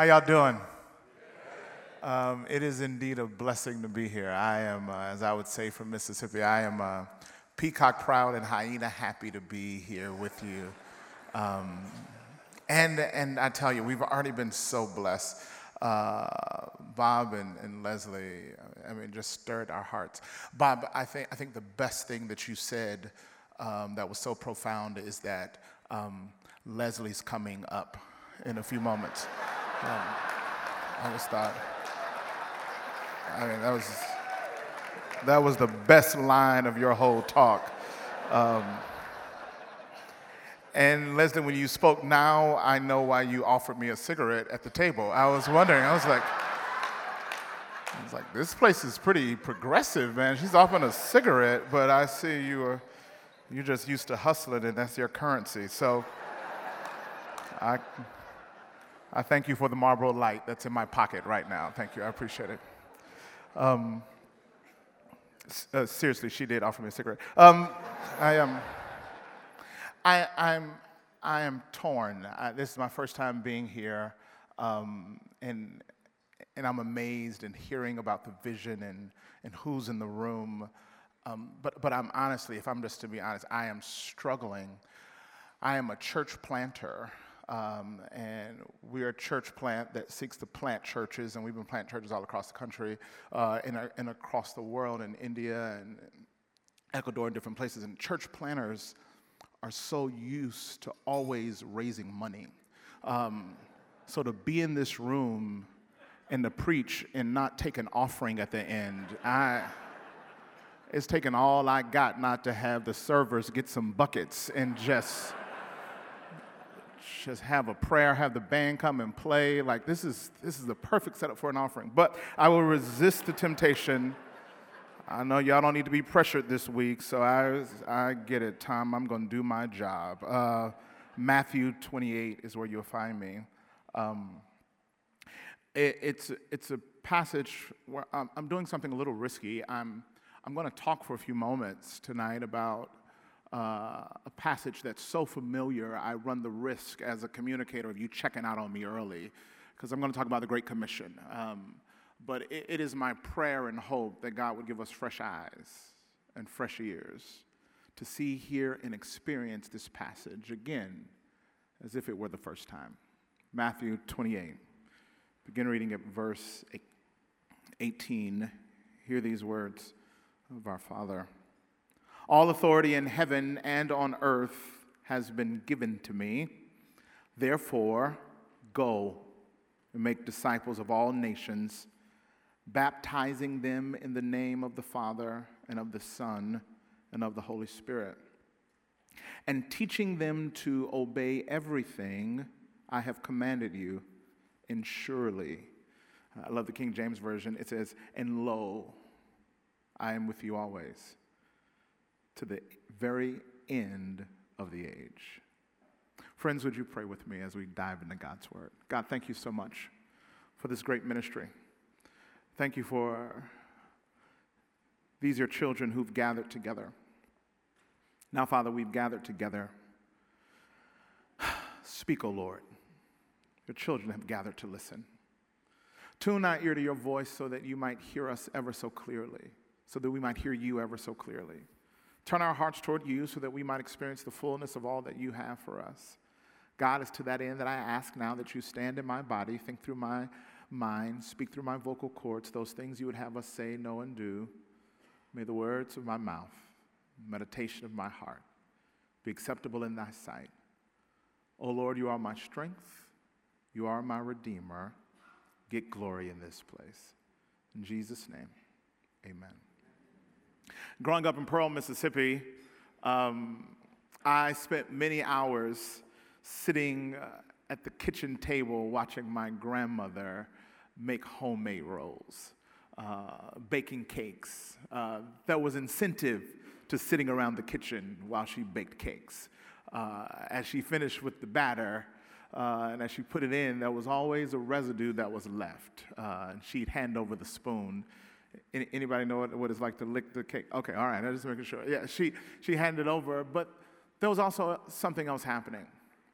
How y'all doing? Um, it is indeed a blessing to be here. I am, uh, as I would say from Mississippi, I am uh, peacock proud and hyena happy to be here with you. Um, and, and I tell you, we've already been so blessed. Uh, Bob and, and Leslie, I mean, just stirred our hearts. Bob, I think, I think the best thing that you said um, that was so profound is that um, Leslie's coming up in a few moments. Um, I just thought, I mean, that was, that was the best line of your whole talk. Um, and Leslie, when you spoke now, I know why you offered me a cigarette at the table. I was wondering, I was like, I was like, this place is pretty progressive, man. She's offering a cigarette, but I see you are, you're just used to hustling and that's your currency. So I, I thank you for the Marlboro light that's in my pocket right now. Thank you, I appreciate it. Um, uh, seriously, she did offer me a cigarette. Um, I am. Um, I, I'm, I am torn. I, this is my first time being here, um, and, and I'm amazed and hearing about the vision and, and who's in the room. Um, but, but I'm honestly, if I'm just to be honest, I am struggling. I am a church planter. Um, and we're a church plant that seeks to plant churches, and we've been planting churches all across the country uh, and, and across the world, in India and Ecuador and different places. And church planters are so used to always raising money. Um, so to be in this room and to preach and not take an offering at the end, I, it's taken all I got not to have the servers get some buckets and just just have a prayer, have the band come and play. Like this is this is the perfect setup for an offering. But I will resist the temptation. I know y'all don't need to be pressured this week, so I I get it, Tom. I'm going to do my job. Uh, Matthew 28 is where you'll find me. Um, it, it's it's a passage where I'm, I'm doing something a little risky. I'm I'm going to talk for a few moments tonight about uh, a passage that's so familiar, I run the risk as a communicator of you checking out on me early, because I'm going to talk about the Great Commission. Um, but it, it is my prayer and hope that God would give us fresh eyes and fresh ears to see, hear, and experience this passage again as if it were the first time. Matthew 28. Begin reading at verse 18. Hear these words of our Father. All authority in heaven and on earth has been given to me. Therefore, go and make disciples of all nations, baptizing them in the name of the Father and of the Son and of the Holy Spirit, and teaching them to obey everything I have commanded you. And surely, I love the King James Version, it says, And lo, I am with you always to the very end of the age. Friends, would you pray with me as we dive into God's Word? God, thank you so much for this great ministry. Thank you for these your children who've gathered together. Now, Father, we've gathered together. Speak, O oh Lord. Your children have gathered to listen. Tune our ear to your voice so that you might hear us ever so clearly, so that we might hear you ever so clearly. Turn our hearts toward you so that we might experience the fullness of all that you have for us. God, it's to that end that I ask now that you stand in my body, think through my mind, speak through my vocal cords, those things you would have us say, know, and do. May the words of my mouth, meditation of my heart, be acceptable in thy sight. O oh Lord, you are my strength, you are my redeemer. Get glory in this place. In Jesus' name, amen. Growing up in Pearl, Mississippi, um, I spent many hours sitting uh, at the kitchen table watching my grandmother make homemade rolls, uh, baking cakes. Uh, was incentive to sitting around the kitchen while she baked cakes. Uh, as she finished with the batter, uh, and as she put it in, there was always a residue that was left. Uh, and she'd hand over the spoon any, anybody know what, what it's like to lick the cake? Okay, all right, I'm just making sure. Yeah, she, she handed over, but there was also something else happening.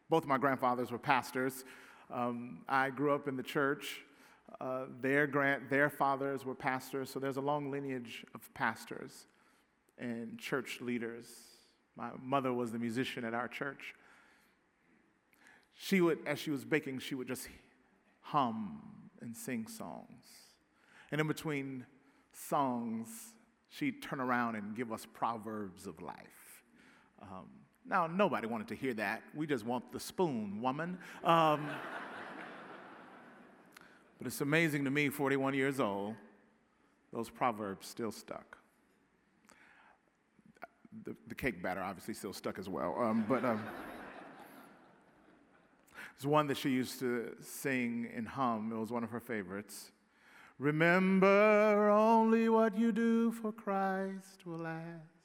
Both of my grandfathers were pastors. Um, I grew up in the church. Uh, their, grand, their fathers were pastors, so there's a long lineage of pastors and church leaders. My mother was the musician at our church. She would, as she was baking, she would just hum and sing songs. And in between songs, she'd turn around and give us proverbs of life. Um, now, nobody wanted to hear that. We just want the spoon, woman. Um, but it's amazing to me, 41 years old, those proverbs still stuck. The, the cake batter obviously still stuck as well. Um, but um, there's one that she used to sing and hum, it was one of her favorites. Remember only what you do for Christ will last.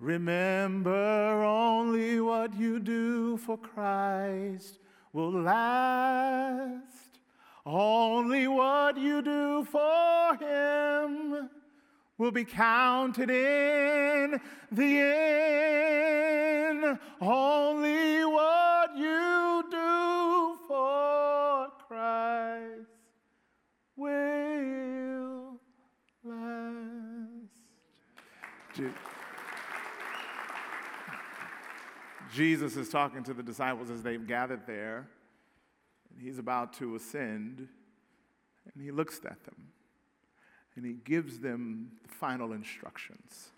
Remember only what you do for Christ will last. Only what you do for Him will be counted in the end. Only Jesus is talking to the disciples as they've gathered there, and he's about to ascend, and he looks at them and he gives them the final instructions.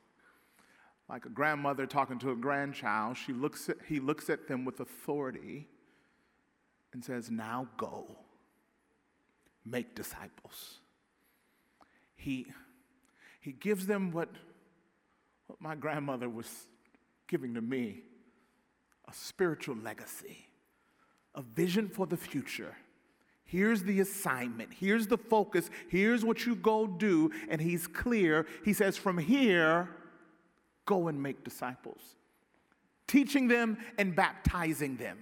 Like a grandmother talking to a grandchild, she looks at, he looks at them with authority and says, Now go, make disciples. He, he gives them what, what my grandmother was giving to me a spiritual legacy, a vision for the future. Here's the assignment. Here's the focus. Here's what you go do. And he's clear. He says, from here, go and make disciples, teaching them and baptizing them.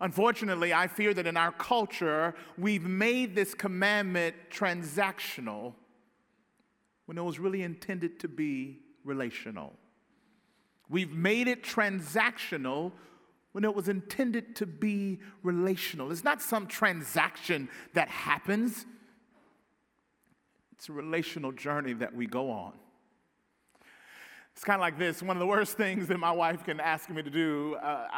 Unfortunately, I fear that in our culture, we've made this commandment transactional when it was really intended to be relational. We've made it transactional when it was intended to be relational. It's not some transaction that happens, it's a relational journey that we go on. It's kind of like this. One of the worst things that my wife can ask me to do, uh,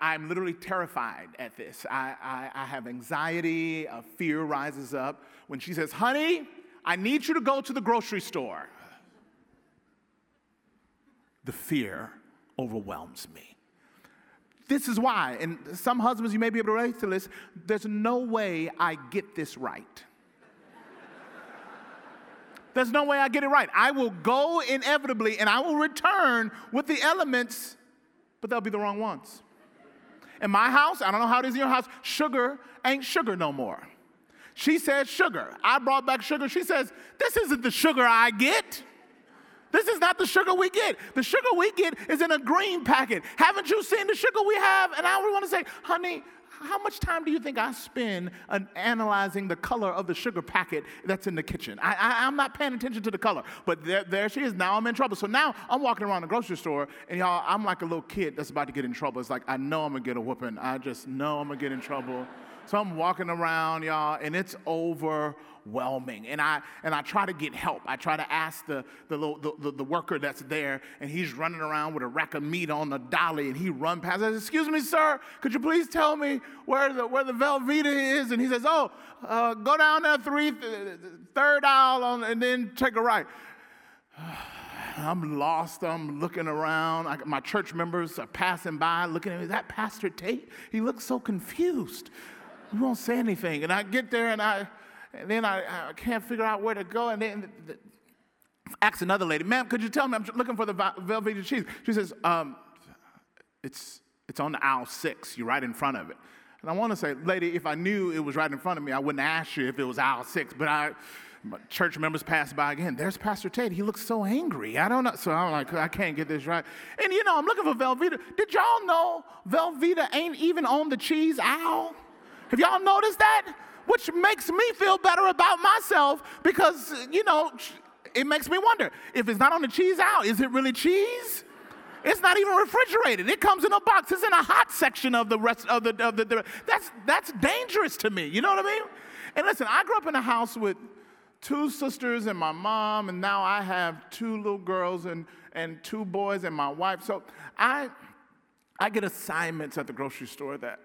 I, am literally terrified at this. I, I, I have anxiety, a fear rises up when she says, Honey, I need you to go to the grocery store the fear overwhelms me. This is why, and some husbands, you may be able to relate to this, there's no way I get this right. There's no way I get it right. I will go inevitably and I will return with the elements, but they'll be the wrong ones. In my house, I don't know how it is in your house, sugar ain't sugar no more. She says sugar. I brought back sugar. She says, This isn't the sugar I get. This is not the sugar we get. The sugar we get is in a green packet. Haven't you seen the sugar we have? And I would want to say, honey, how much time do you think I spend analyzing the color of the sugar packet that's in the kitchen? I, am not paying attention to the color, but there, there she is. Now I'm in trouble. So now I'm walking around the grocery store, and y'all, I'm like a little kid that's about to get in trouble. It's like, I know I'm gonna get a whooping. I just know I'm gonna get in trouble. So I'm walking around, y'all, and it's overwhelming. And I and I try to get help. I try to ask the the, the, the, the worker that's there, and he's running around with a rack of meat on the dolly, and he run past. I says, "Excuse me, sir, could you please tell me where the where the Velveeta is?" And he says, "Oh, uh, go down there three th- third aisle on, and then take a right." I'm lost. I'm looking around. I, my church members are passing by, looking at me. Is that Pastor Tate? He looks so confused. He won't say anything. And I get there and I, and then I, I can't figure out where to go. And then the, the, ask another lady, ma'am, could you tell me? I'm looking for the Velveeta cheese. She says, um, it's, it's on the aisle six. You're right in front of it. And I want to say, lady, if I knew it was right in front of me, I wouldn't ask you if it was aisle six. But I, church members pass by again. There's Pastor Tate. He looks so angry. I don't know. So I'm like, I can't get this right. And you know, I'm looking for Velveeta. Did y'all know Velveeta ain't even on the cheese aisle? Have y'all noticed that? Which makes me feel better about myself because, you know, it makes me wonder if it's not on the cheese out, is it really cheese? It's not even refrigerated. It comes in a box. It's in a hot section of the rest of the, of the, the that's that's dangerous to me. You know what I mean? And listen, I grew up in a house with two sisters and my mom, and now I have two little girls and, and two boys and my wife. So I I get assignments at the grocery store that,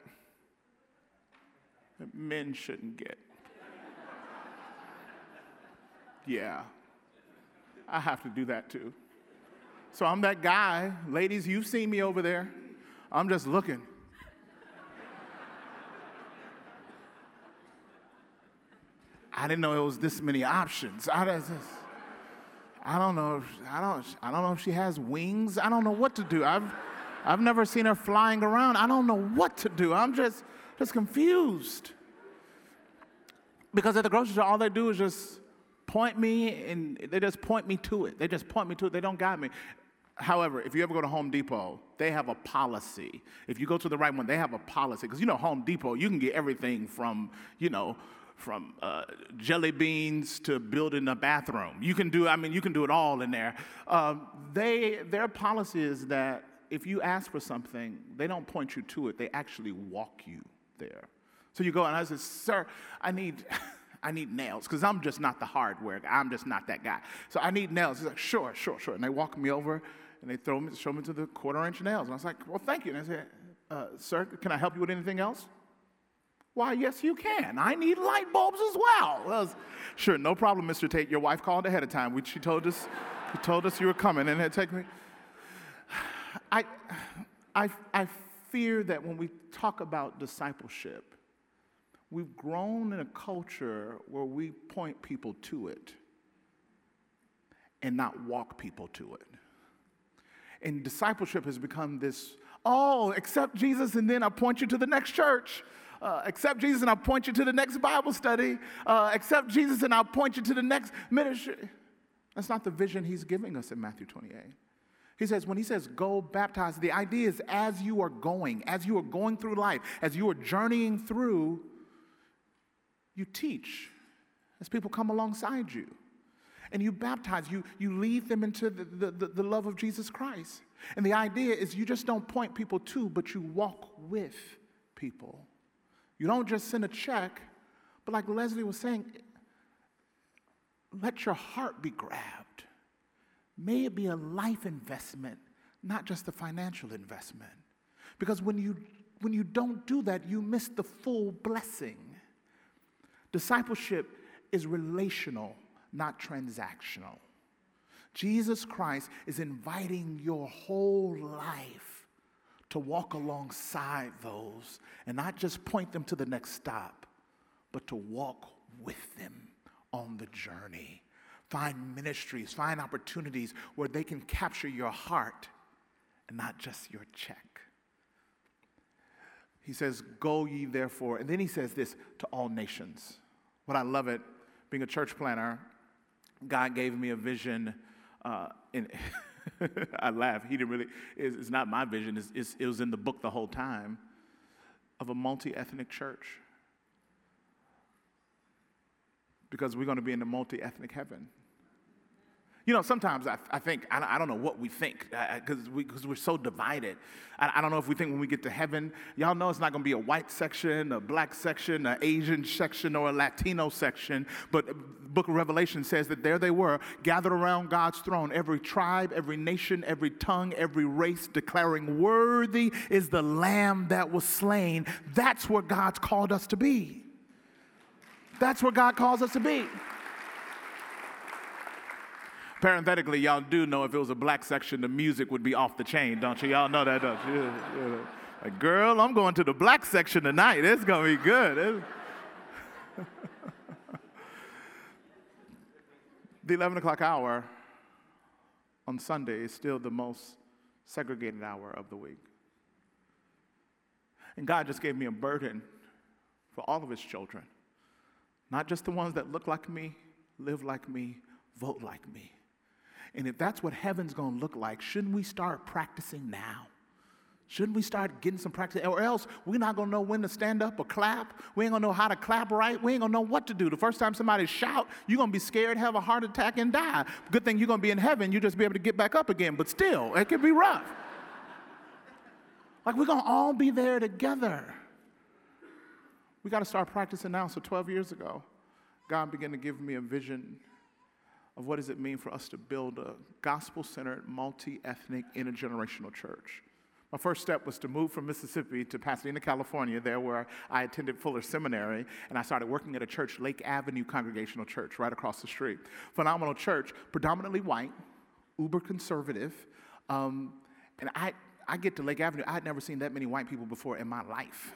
that men shouldn't get. yeah. I have to do that too. So I'm that guy. Ladies, you've seen me over there. I'm just looking. I didn't know it was this many options. I, just, I don't know. If, I don't. I don't know if she has wings. I don't know what to do. I've, I've never seen her flying around. I don't know what to do. I'm just, just confused. Because at the grocery store, all they do is just point me and they just point me to it. They just point me to it. They don't guide me. However, if you ever go to Home Depot, they have a policy. If you go to the right one, they have a policy. Because you know, Home Depot, you can get everything from, you know, from uh, jelly beans to building a bathroom. You can do, I mean, you can do it all in there. Um, they, their policy is that if you ask for something, they don't point you to it, they actually walk you there. So you go and I said, Sir, I need. I need nails because I'm just not the hardware guy. I'm just not that guy. So I need nails. He's like, sure, sure, sure. And they walk me over and they throw me, show me to the quarter inch nails. And I was like, well, thank you. And I said, uh, sir, can I help you with anything else? Why, yes, you can. I need light bulbs as well. Was, sure, no problem, Mr. Tate. Your wife called ahead of time. We, she told us, she told us you were coming and it take me. I, I, I fear that when we talk about discipleship, we've grown in a culture where we point people to it and not walk people to it. And discipleship has become this oh, accept Jesus and then I point you to the next church. Uh, accept Jesus and I'll point you to the next Bible study. Uh, accept Jesus and I'll point you to the next ministry. That's not the vision he's giving us in Matthew 28. He says, when he says go baptize, the idea is as you are going, as you are going through life, as you are journeying through, you teach as people come alongside you. And you baptize, you, you lead them into the, the, the love of Jesus Christ. And the idea is you just don't point people to, but you walk with people. You don't just send a check, but like Leslie was saying, let your heart be grabbed. May it be a life investment, not just a financial investment. Because when you, when you don't do that, you miss the full blessing. Discipleship is relational, not transactional. Jesus Christ is inviting your whole life to walk alongside those and not just point them to the next stop, but to walk with them on the journey. Find ministries, find opportunities where they can capture your heart and not just your check. He says, Go ye therefore. And then he says this to all nations. What I love it, being a church planner, God gave me a vision. Uh, in I laugh. He didn't really, it's, it's not my vision, it's, it's, it was in the book the whole time of a multi ethnic church. Because we're going to be in a multi ethnic heaven. You know, sometimes I, I think, I, I, don't know what we think because we, we're so divided. I, I, don't know if we think when we get to heaven, y'all know it's not going to be a white section, a black section, an Asian section, or a Latino section. But the book of Revelation says that there they were, gathered around God's throne, every tribe, every nation, every tongue, every race, declaring, Worthy is the Lamb that was slain. That's where God's called us to be. That's where God calls us to be. Parenthetically, y'all do know if it was a black section, the music would be off the chain, don't you? Y'all know that, don't you? Like, girl, I'm going to the black section tonight. It's going to be good. the 11 o'clock hour on Sunday is still the most segregated hour of the week. And God just gave me a burden for all of His children, not just the ones that look like me, live like me, vote like me. And if that's what heaven's going to look like, shouldn't we start practicing now? Shouldn't we start getting some practice? Or else we're not to know when to stand up or clap. We ain't to know how to clap right. We ain't to know what to do. The first time somebody shout, you're to be scared, have a heart attack, and die. Good thing you're to be in heaven. You just be able to get back up again. But still, it can be rough. Like we're gonna all be there together. We got to start practicing now. So 12 years ago, God began to give me a vision of what does it mean for us to build a gospel-centered, multi-ethnic, intergenerational church. My first step was to move from Mississippi to Pasadena, California, there where I attended Fuller Seminary, and I started working at a church, Lake Avenue Congregational Church, right across the street. Phenomenal church, predominantly white, uber conservative. Um, and I, I get to Lake Avenue, I had never seen that many white people before in my life.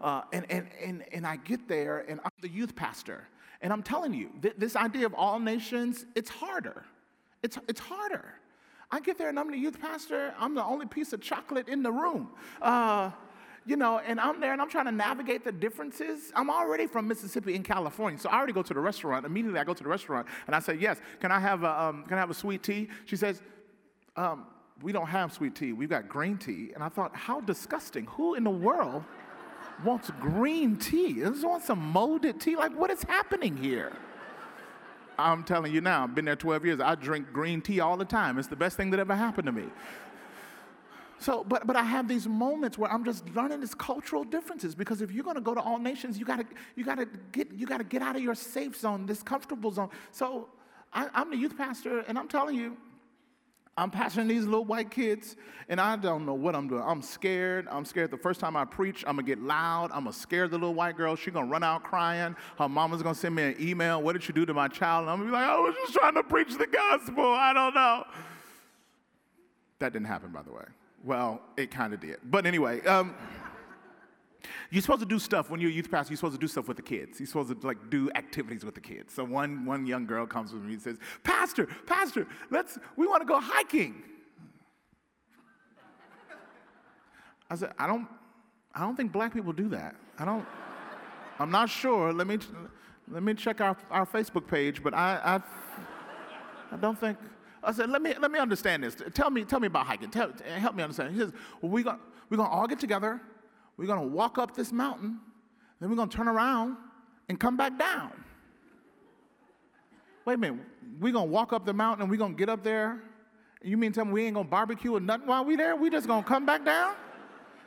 Uh, and, and, and, and I get there, and I'm the youth pastor. And I'm telling you, th- this idea of all nations, it's harder. It's, it's harder. I get there and I'm the youth pastor. I'm the only piece of chocolate in the room. Uh, you know, and I'm there and I'm trying to navigate the differences. I'm already from Mississippi in California, so I already go to the restaurant. Immediately, I go to the restaurant and I say, "Yes, can I have a um, can I have a sweet tea?" She says, um, "We don't have sweet tea. We've got green tea." And I thought, how disgusting! Who in the world wants green tea? This wants some molded tea. Like, what is happening here? I'm telling you now, I've been there 12 years. I drink green tea all the time. It's the best thing that ever happened to me. So, but, but I have these moments where I'm just learning these cultural differences because if you're going to go to all nations, you got to you got to get you got to get out of your safe zone, this comfortable zone. So, I, I'm the youth pastor, and I'm telling you, I'm pastoring these little white kids, and I don't know what I'm doing. I'm scared. I'm scared. The first time I preach, I'm gonna get loud. I'm gonna scare the little white girl. She's gonna run out crying. Her mama's gonna send me an email. What did you do to my child? And I'm gonna be like, I was just trying to preach the gospel. I don't know. That didn't happen, by the way. Well, it kind of did. But anyway. Um, you're supposed to do stuff when you're a youth pastor. You're supposed to do stuff with the kids. You're supposed to like do activities with the kids. So one one young girl comes with me and says, "Pastor, Pastor, let's we want to go hiking." I said, "I don't, I don't think black people do that. I don't. I'm not sure. Let me let me check our, our Facebook page, but I I, I don't think." I said, let me, let me understand this. Tell me, tell me about hiking. Tell, help me understand. He says, well, we're going we're gonna all get together we're going to walk up this mountain, then we're going to turn around and come back down. Wait a minute, we're going to walk up the mountain and we're going to get up there? You mean tell me we ain't going to barbecue or nothing while we there? We just going to come back down?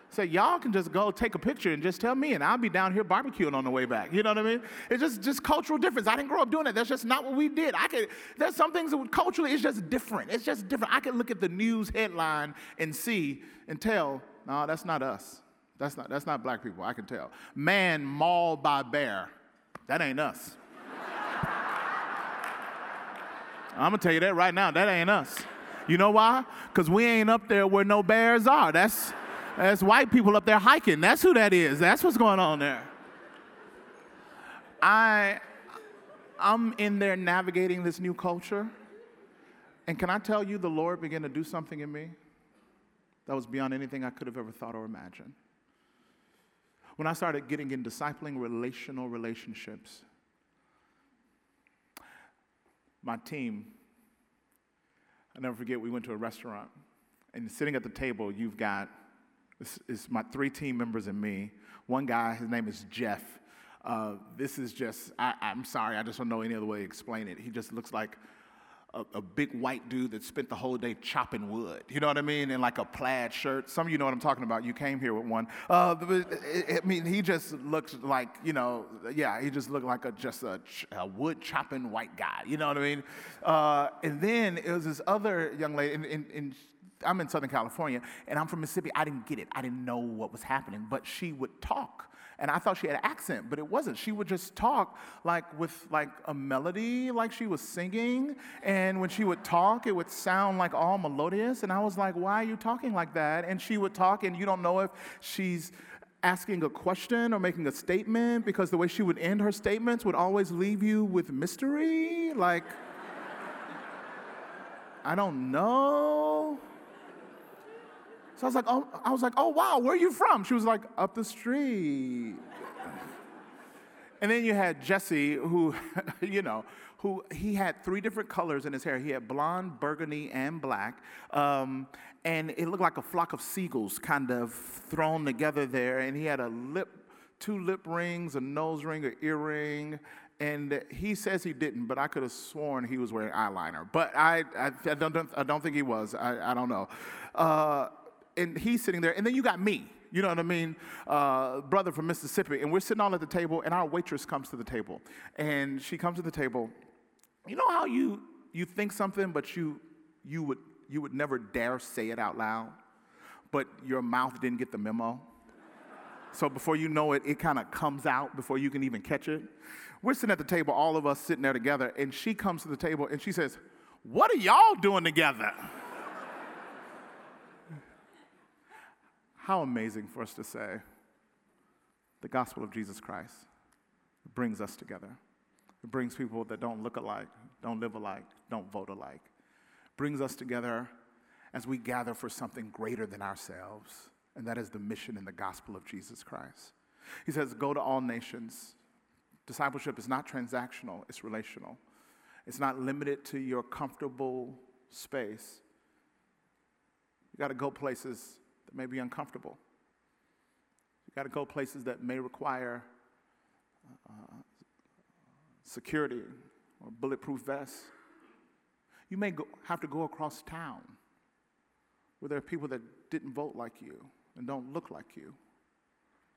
Say, so y'all can just go take a picture and just tell me, and I'll be down here barbecuing on the way back. You know what I mean? It's just, just cultural difference. I didn't grow up doing that. That's just not what we did. I could, there's some things that would culturally, it's just different. It's just different. I could look at the news headline and see and tell, no, that's not us. That's not, that's not black people, I can tell. Man mauled by bear. That ain't us. I'm gonna tell you that right now, that ain't us. You know why? Because we ain't up there where no bears are. That's, that's white people up there hiking. That's who that is. That's what's going on there. I, I'm in there navigating this new culture. And can I tell you, the Lord began to do something in me that was beyond anything I could have ever thought or imagined when I started getting in discipling relational relationships, my team, I'll never forget, we went to a restaurant, and sitting at the table, you've got is my three team members and me. One guy, his name is Jeff. Uh, this is just, I, I'm sorry, I just don't know any other way to explain it. He just looks like a, a, big white dude that spent the whole day chopping wood. You know what I mean? In like a plaid shirt. Some of you know what I'm talking about. You came here with one. Uh, I mean, he just looks like, you know, yeah, he just looked like a, just a, a wood chopping white guy. You know what I mean? Uh, and then it was this other young lady, and, and, and I'm in Southern California, and I'm from Mississippi. I didn't get it. I didn't know what was happening, but she would talk and I thought she had an accent, but it wasn't. She would just talk like with like a melody, like she was singing. And when she would talk, it would sound like all melodious. And I was like, why are you talking like that? And she would talk, and you don't know if she's asking a question or making a statement because the way she would end her statements would always leave you with mystery. Like, I don't know. So I was like, oh, I was like, oh wow, where are you from? She was like, up the street. and then you had Jesse, who, you know, who he had three different colors in his hair. He had blonde, burgundy, and black. Um, and it looked like a flock of seagulls kind of thrown together there. And he had a lip, two lip rings, a nose ring, an earring, and he says he didn't, but I could have sworn he was wearing eyeliner. But I, I, I don't, I don't think he was. I, I don't know. Uh, and he's sitting there, and then you got me. You know what I mean? Uh, brother from Mississippi, and we're sitting all at the table, and our waitress comes to the table, and she comes to the table. You know how you you think something, but you you would you would never dare say it out loud, but your mouth didn't get the memo. So before you know it, it kind of comes out before you can even catch it. We're sitting at the table, all of us sitting there together, and she comes to the table and she says, What are y'all doing together? How amazing for us to say the gospel of Jesus Christ brings us together. It brings people that don't look alike, don't live alike, don't vote alike. Brings us together as we gather for something greater than ourselves, and that is the mission and the gospel of Jesus Christ. He says, Go to all nations. Discipleship is not transactional, it's relational. It's not limited to your comfortable space. You got to go places that may be uncomfortable. You've got to go places that may require uh, security or bulletproof vests. You may go, have to go across town where there are people that didn't vote like you and don't look like you.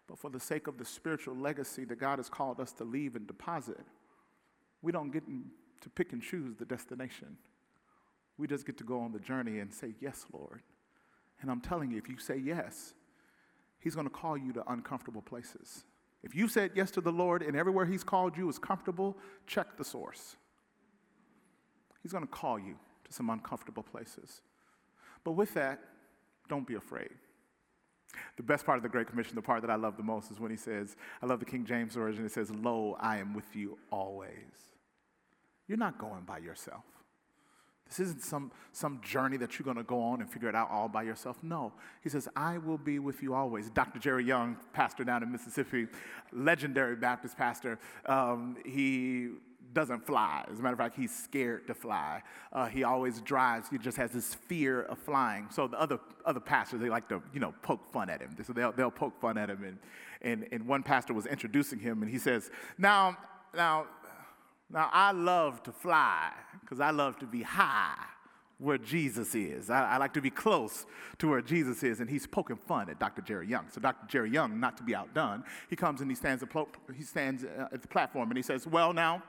But for the sake of the spiritual legacy that God has called us to leave and deposit, we don't get to pick and choose the destination. We just get to go on the journey and say, Yes, Lord. And I'm telling you, if you say yes, He's going to call you to uncomfortable places. If you said yes to the Lord and everywhere He's called you is comfortable, check the source. He's going to call you to some uncomfortable places. But with that, don't be afraid. The best part of the Great Commission, the part that I love the most, is when he says, I love the King James Version, it says, Lo, I am with you always. You're not going by yourself. This isn't some, some journey that you're going to go on and figure it out all by yourself. No. He says, I will be with you always. Dr. Jerry Young, pastor down in Mississippi, legendary Baptist pastor, um, he doesn't fly. As a matter of fact, he's scared to fly. Uh, he always drives. He just has this fear of flying. So the other, other pastors, they like to, you know, poke fun at him. So they'll, they'll poke fun at him. And, and, and one pastor was introducing him, and he says, now, now, now, I love to fly because I love to be high where Jesus is. I, I, like to be close to where Jesus is, and he's poking fun at Dr. Jerry Young. So Dr. Jerry Young, not to be outdone, he comes and he stands, he stands uh, at the platform and he says, "Well, now."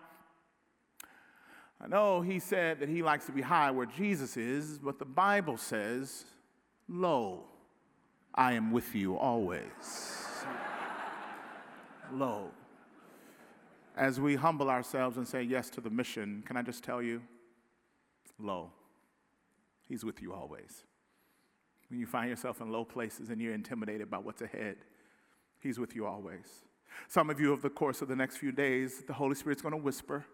I know he said that he likes to be high where Jesus is, but the Bible says, Lo, I am with you always. Lo as we humble ourselves and say yes to the mission, can I just tell you, lo, He's with you always. When you find yourself in low places and you're intimidated by what's ahead, He's with you always. Some of you, over the course of the next few days, the Holy Spirit's going to whisper.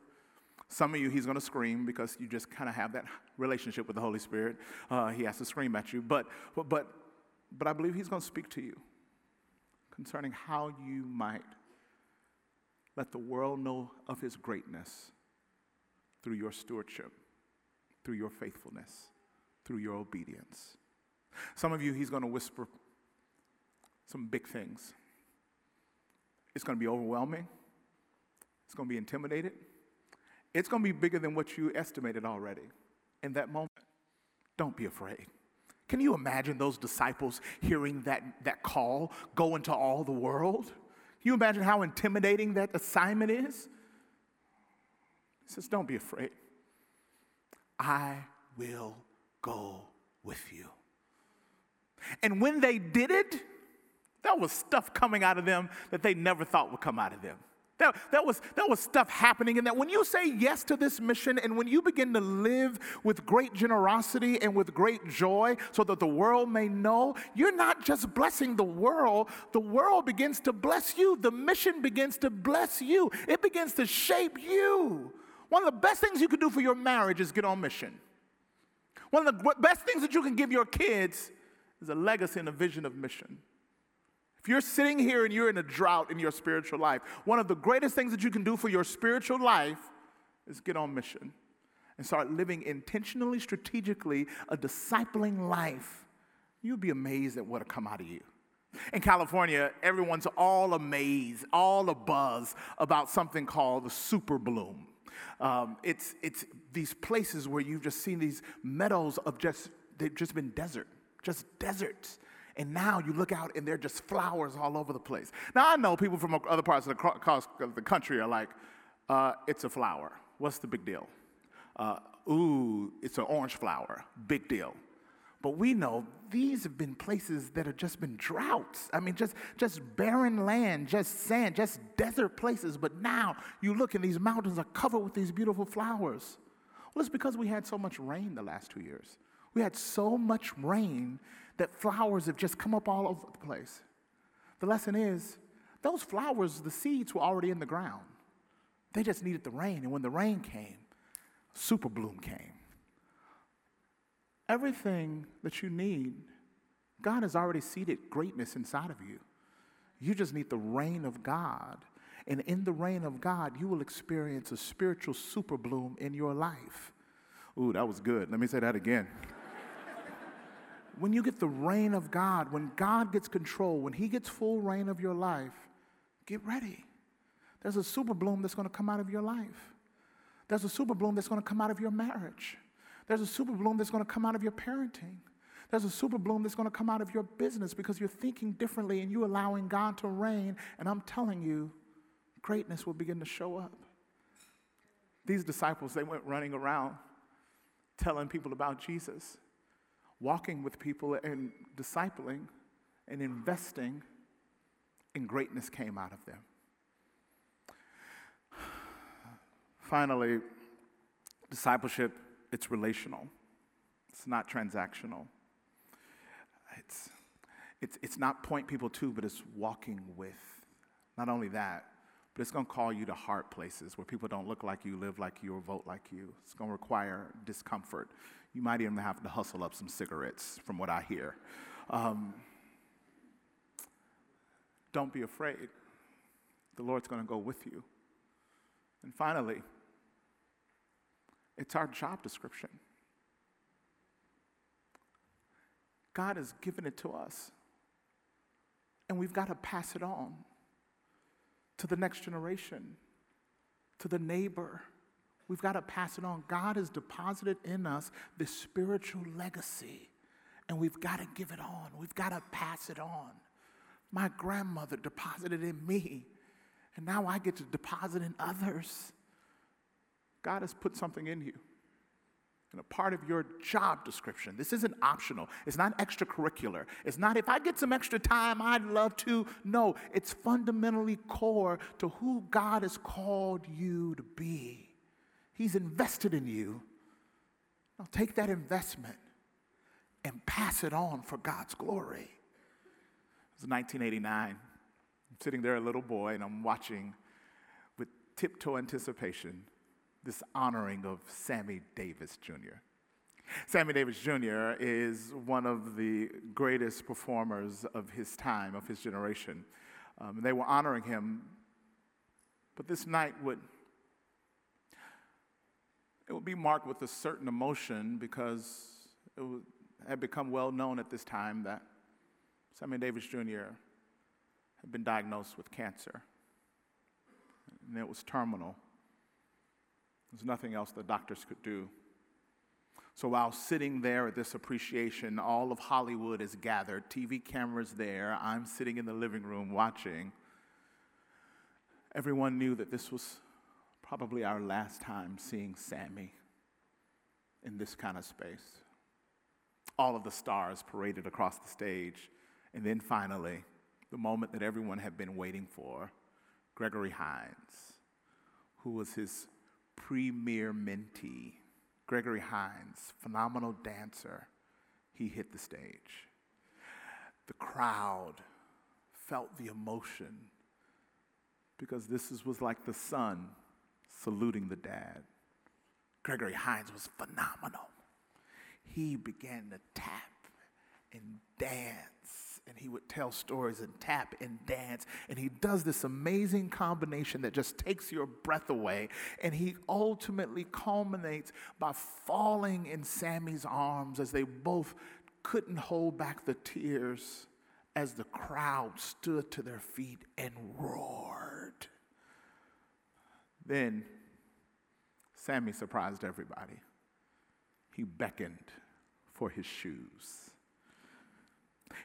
Some of you, He's going to scream because you just kind of have that relationship with the Holy Spirit. Uh, he has to scream at you. But, but, but, but I believe He's going to speak to you concerning how you might let the world know of his greatness through your stewardship, through your faithfulness, through your obedience. Some of you, he's going to whisper some big things. It's going to be overwhelming, it's going to be intimidated, it's going to be bigger than what you estimated already. In that moment, don't be afraid. Can you imagine those disciples hearing that, that call go into all the world? Can you imagine how intimidating that assignment is? He says, Don't be afraid. I will go with you. And when they did it, there was stuff coming out of them that they never thought would come out of them. That, that, was, that was stuff happening in that. When you say yes to this mission and when you begin to live with great generosity and with great joy so that the world may know, you're not just blessing the world, the world begins to bless you. The mission begins to bless you, it begins to shape you. One of the best things you can do for your marriage is get on mission. One of the best things that you can give your kids is a legacy and a vision of mission. If you're sitting here and you're in a drought in your spiritual life, one of the greatest things that you can do for your spiritual life is get on mission and start living intentionally, strategically, a discipling life. You'll be amazed at what'll come out of you. In California, everyone's all amazed, all a buzz about something called the super bloom. Um, it's, it's these places where you've just seen these meadows of just, they've just been desert just deserts. And now you look out and there are just flowers all over the place. Now I know people from other parts of the, country are like, uh, it's a flower. What's the big deal? Uh, ooh, it's an orange flower. Big deal. But we know these have been places that have just been droughts. I mean, just, just barren land, just sand, just desert places. But now you look and these mountains are covered with these beautiful flowers. Well, it's because we had so much rain the last two years. We had so much rain that flowers have just come up all over the place. The lesson is those flowers, the seeds were already in the ground. They just needed the rain. And when the rain came, super bloom came. Everything that you need, God has already seeded greatness inside of you. You just need the rain of God. And in the rain of God, you will experience a spiritual super bloom in your life. Ooh, that was good. Let me say that again. When you get the reign of God, when God gets control, when He gets full reign of your life, get ready. There's a super bloom that's going to come out of your life. There's a super bloom that's going to come out of your marriage. There's a super bloom that's going to come out of your parenting. There's a super bloom that's going to come out of your business because you're thinking differently and you're allowing God to reign. And I'm telling you, greatness will begin to show up. These disciples, they went running around telling people about Jesus, walking with people and discipling and investing, and greatness came out of them. Finally, discipleship it's relational, it's not transactional. It's, it's, it's not point people to, but it's walking with. Not only that, but it's going to call you to hard places where people don't look like you, live like you, or vote like you. It's going to require discomfort. You might even have to hustle up some cigarettes, from what I hear. Um, don't be afraid. The Lord's going to go with you. And finally, it's our job description. God has given it to us. And we've got to pass it on to the next generation, to the neighbor. We've got to pass it on. God has deposited in us this spiritual legacy, and we've got to give it on. We've got to pass it on. My grandmother deposited in me, and now I get to deposit in others. God has put something in you and a part of your job description. This isn't optional. It's not extracurricular. It's not if I get some extra time, I'd love to. No, it's fundamentally core to who God has called you to be. He's invested in you. Now take that investment and pass it on for God's glory. It was 1989. I'm sitting there, a little boy, and I'm watching with tiptoe anticipation this honoring of Sammy Davis Jr. Sammy Davis Jr. is one of the greatest performers of his time, of his generation. Um, they were honoring him, but this night would it would be marked with a certain emotion because it had become well known at this time that Sammy Davis Jr. had been diagnosed with cancer, and it was terminal. There's nothing else the doctors could do. So while sitting there at this appreciation, all of Hollywood is gathered, TV cameras there, I'm sitting in the living room watching. Everyone knew that this was probably our last time seeing Sammy in this kind of space. All of the stars paraded across the stage, and then finally, the moment that everyone had been waiting for Gregory Hines, who was his premier mentee, Gregory Hines, phenomenal dancer, he hit the stage. The crowd felt the emotion because this was like the son saluting the dad. Gregory Hines was phenomenal. He began to tap and dance and he would tell stories and tap and dance. And he does this amazing combination that just takes your breath away. And he ultimately culminates by falling in Sammy's arms as they both couldn't hold back the tears as the crowd stood to their feet and roared. Then Sammy surprised everybody. He beckoned for his shoes.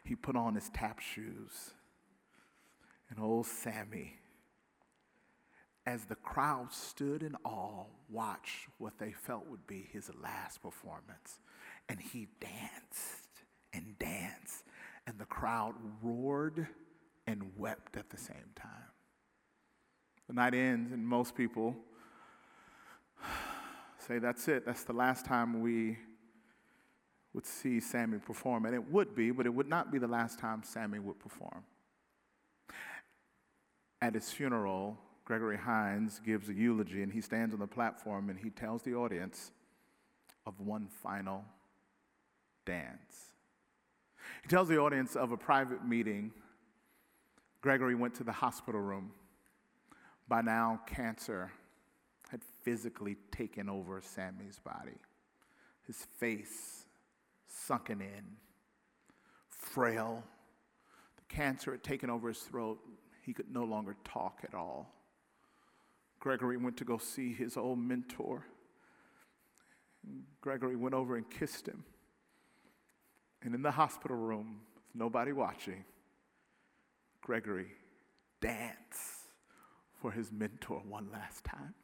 He put on his tap shoes. And old Sammy, as the crowd stood in awe, watched what they felt would be his last performance. And he danced and danced, and the crowd roared and wept at the same time. The night ends, and most people say, That's it. That's the last time we would see Sammy perform. And it would be, but it would not be the last time Sammy would perform. At his funeral, Gregory Hines gives a eulogy and he stands on the platform and he tells the audience of one final dance. He tells the audience of a private meeting. Gregory went to the hospital room. By now, cancer had physically taken over Sammy's body. His face sunken in, frail. The cancer had taken over his throat. He could no longer talk at all. Gregory went to go see his old mentor. Gregory went over and kissed him. And in the hospital room, nobody watching, Gregory danced for his mentor one last time.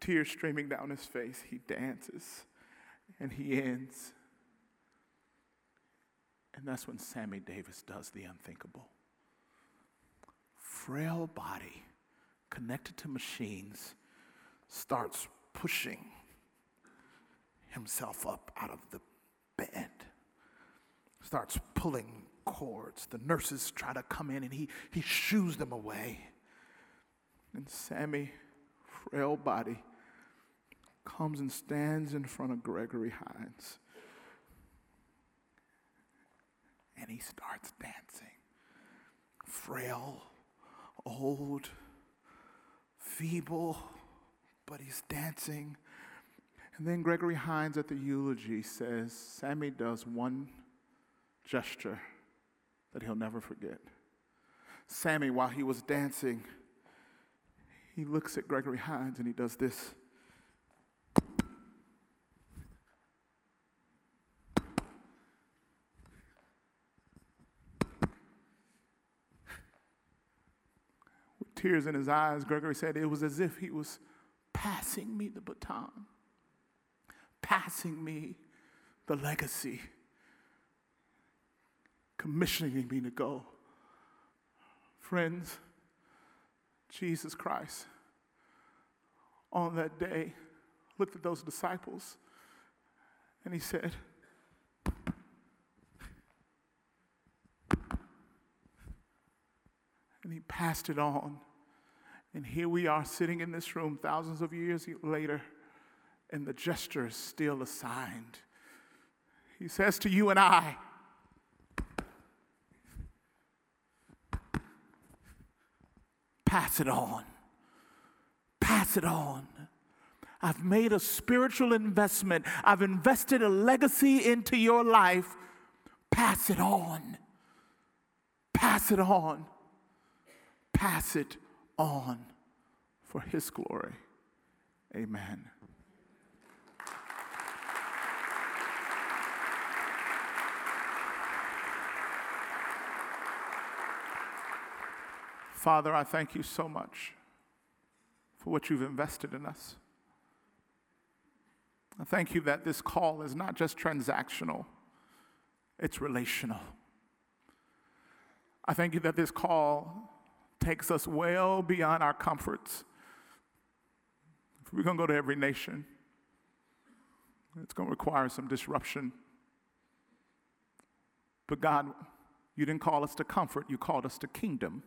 Tears streaming down his face, he dances and he ends. And that's when Sammy Davis does the unthinkable. Frail body, connected to machines, starts pushing himself up out of the bed, starts pulling cords. The nurses try to come in and he, he shoos them away. And Sammy, frail body, comes and stands in front of Gregory Hines. And he starts dancing. Frail, old, feeble, but he's dancing. And then Gregory Hines at the eulogy says Sammy does one gesture that he'll never forget. Sammy, while he was dancing, he looks at Gregory Hines and he does this. With tears in his eyes, Gregory said it was as if he was passing me the baton, passing me the legacy, commissioning me to go. Friends, Jesus Christ, on that day, looked at those disciples and he said, and he passed it on and here we are sitting in this room thousands of years later, and the gesture is still assigned. He says to you and I, pass it on. Pass it on. I've made a spiritual investment. I've invested a legacy into your life. Pass it on. Pass it on. Pass it on for His glory. Amen. Father, I thank you so much for what you've invested in us. I thank you that this call is not just transactional, it's relational. I thank you that this call takes us well beyond our comforts. If we're going to go to every nation, it's going to require some disruption. But God, you didn't call us to comfort, you called us to kingdom.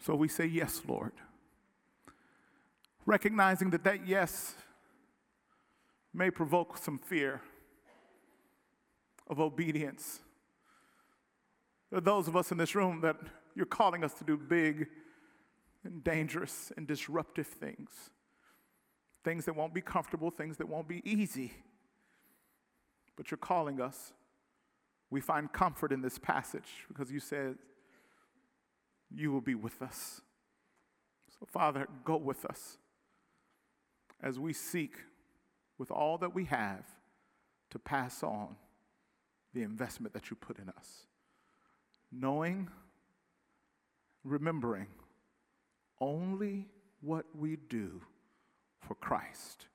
So we say, Yes, Lord. Recognizing that that yes may provoke some fear of obedience. There are those of us in this room that you're calling us to do big and dangerous and disruptive things. Things that won't be comfortable, things that won't be easy. But you're calling us. We find comfort in this passage because you said, You will be with us. So, Father, go with us as we seek with all that we have to pass on the investment that you put in us. Knowing, remembering only what we do for Christ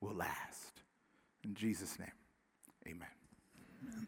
will last. In Jesus' name, amen. amen.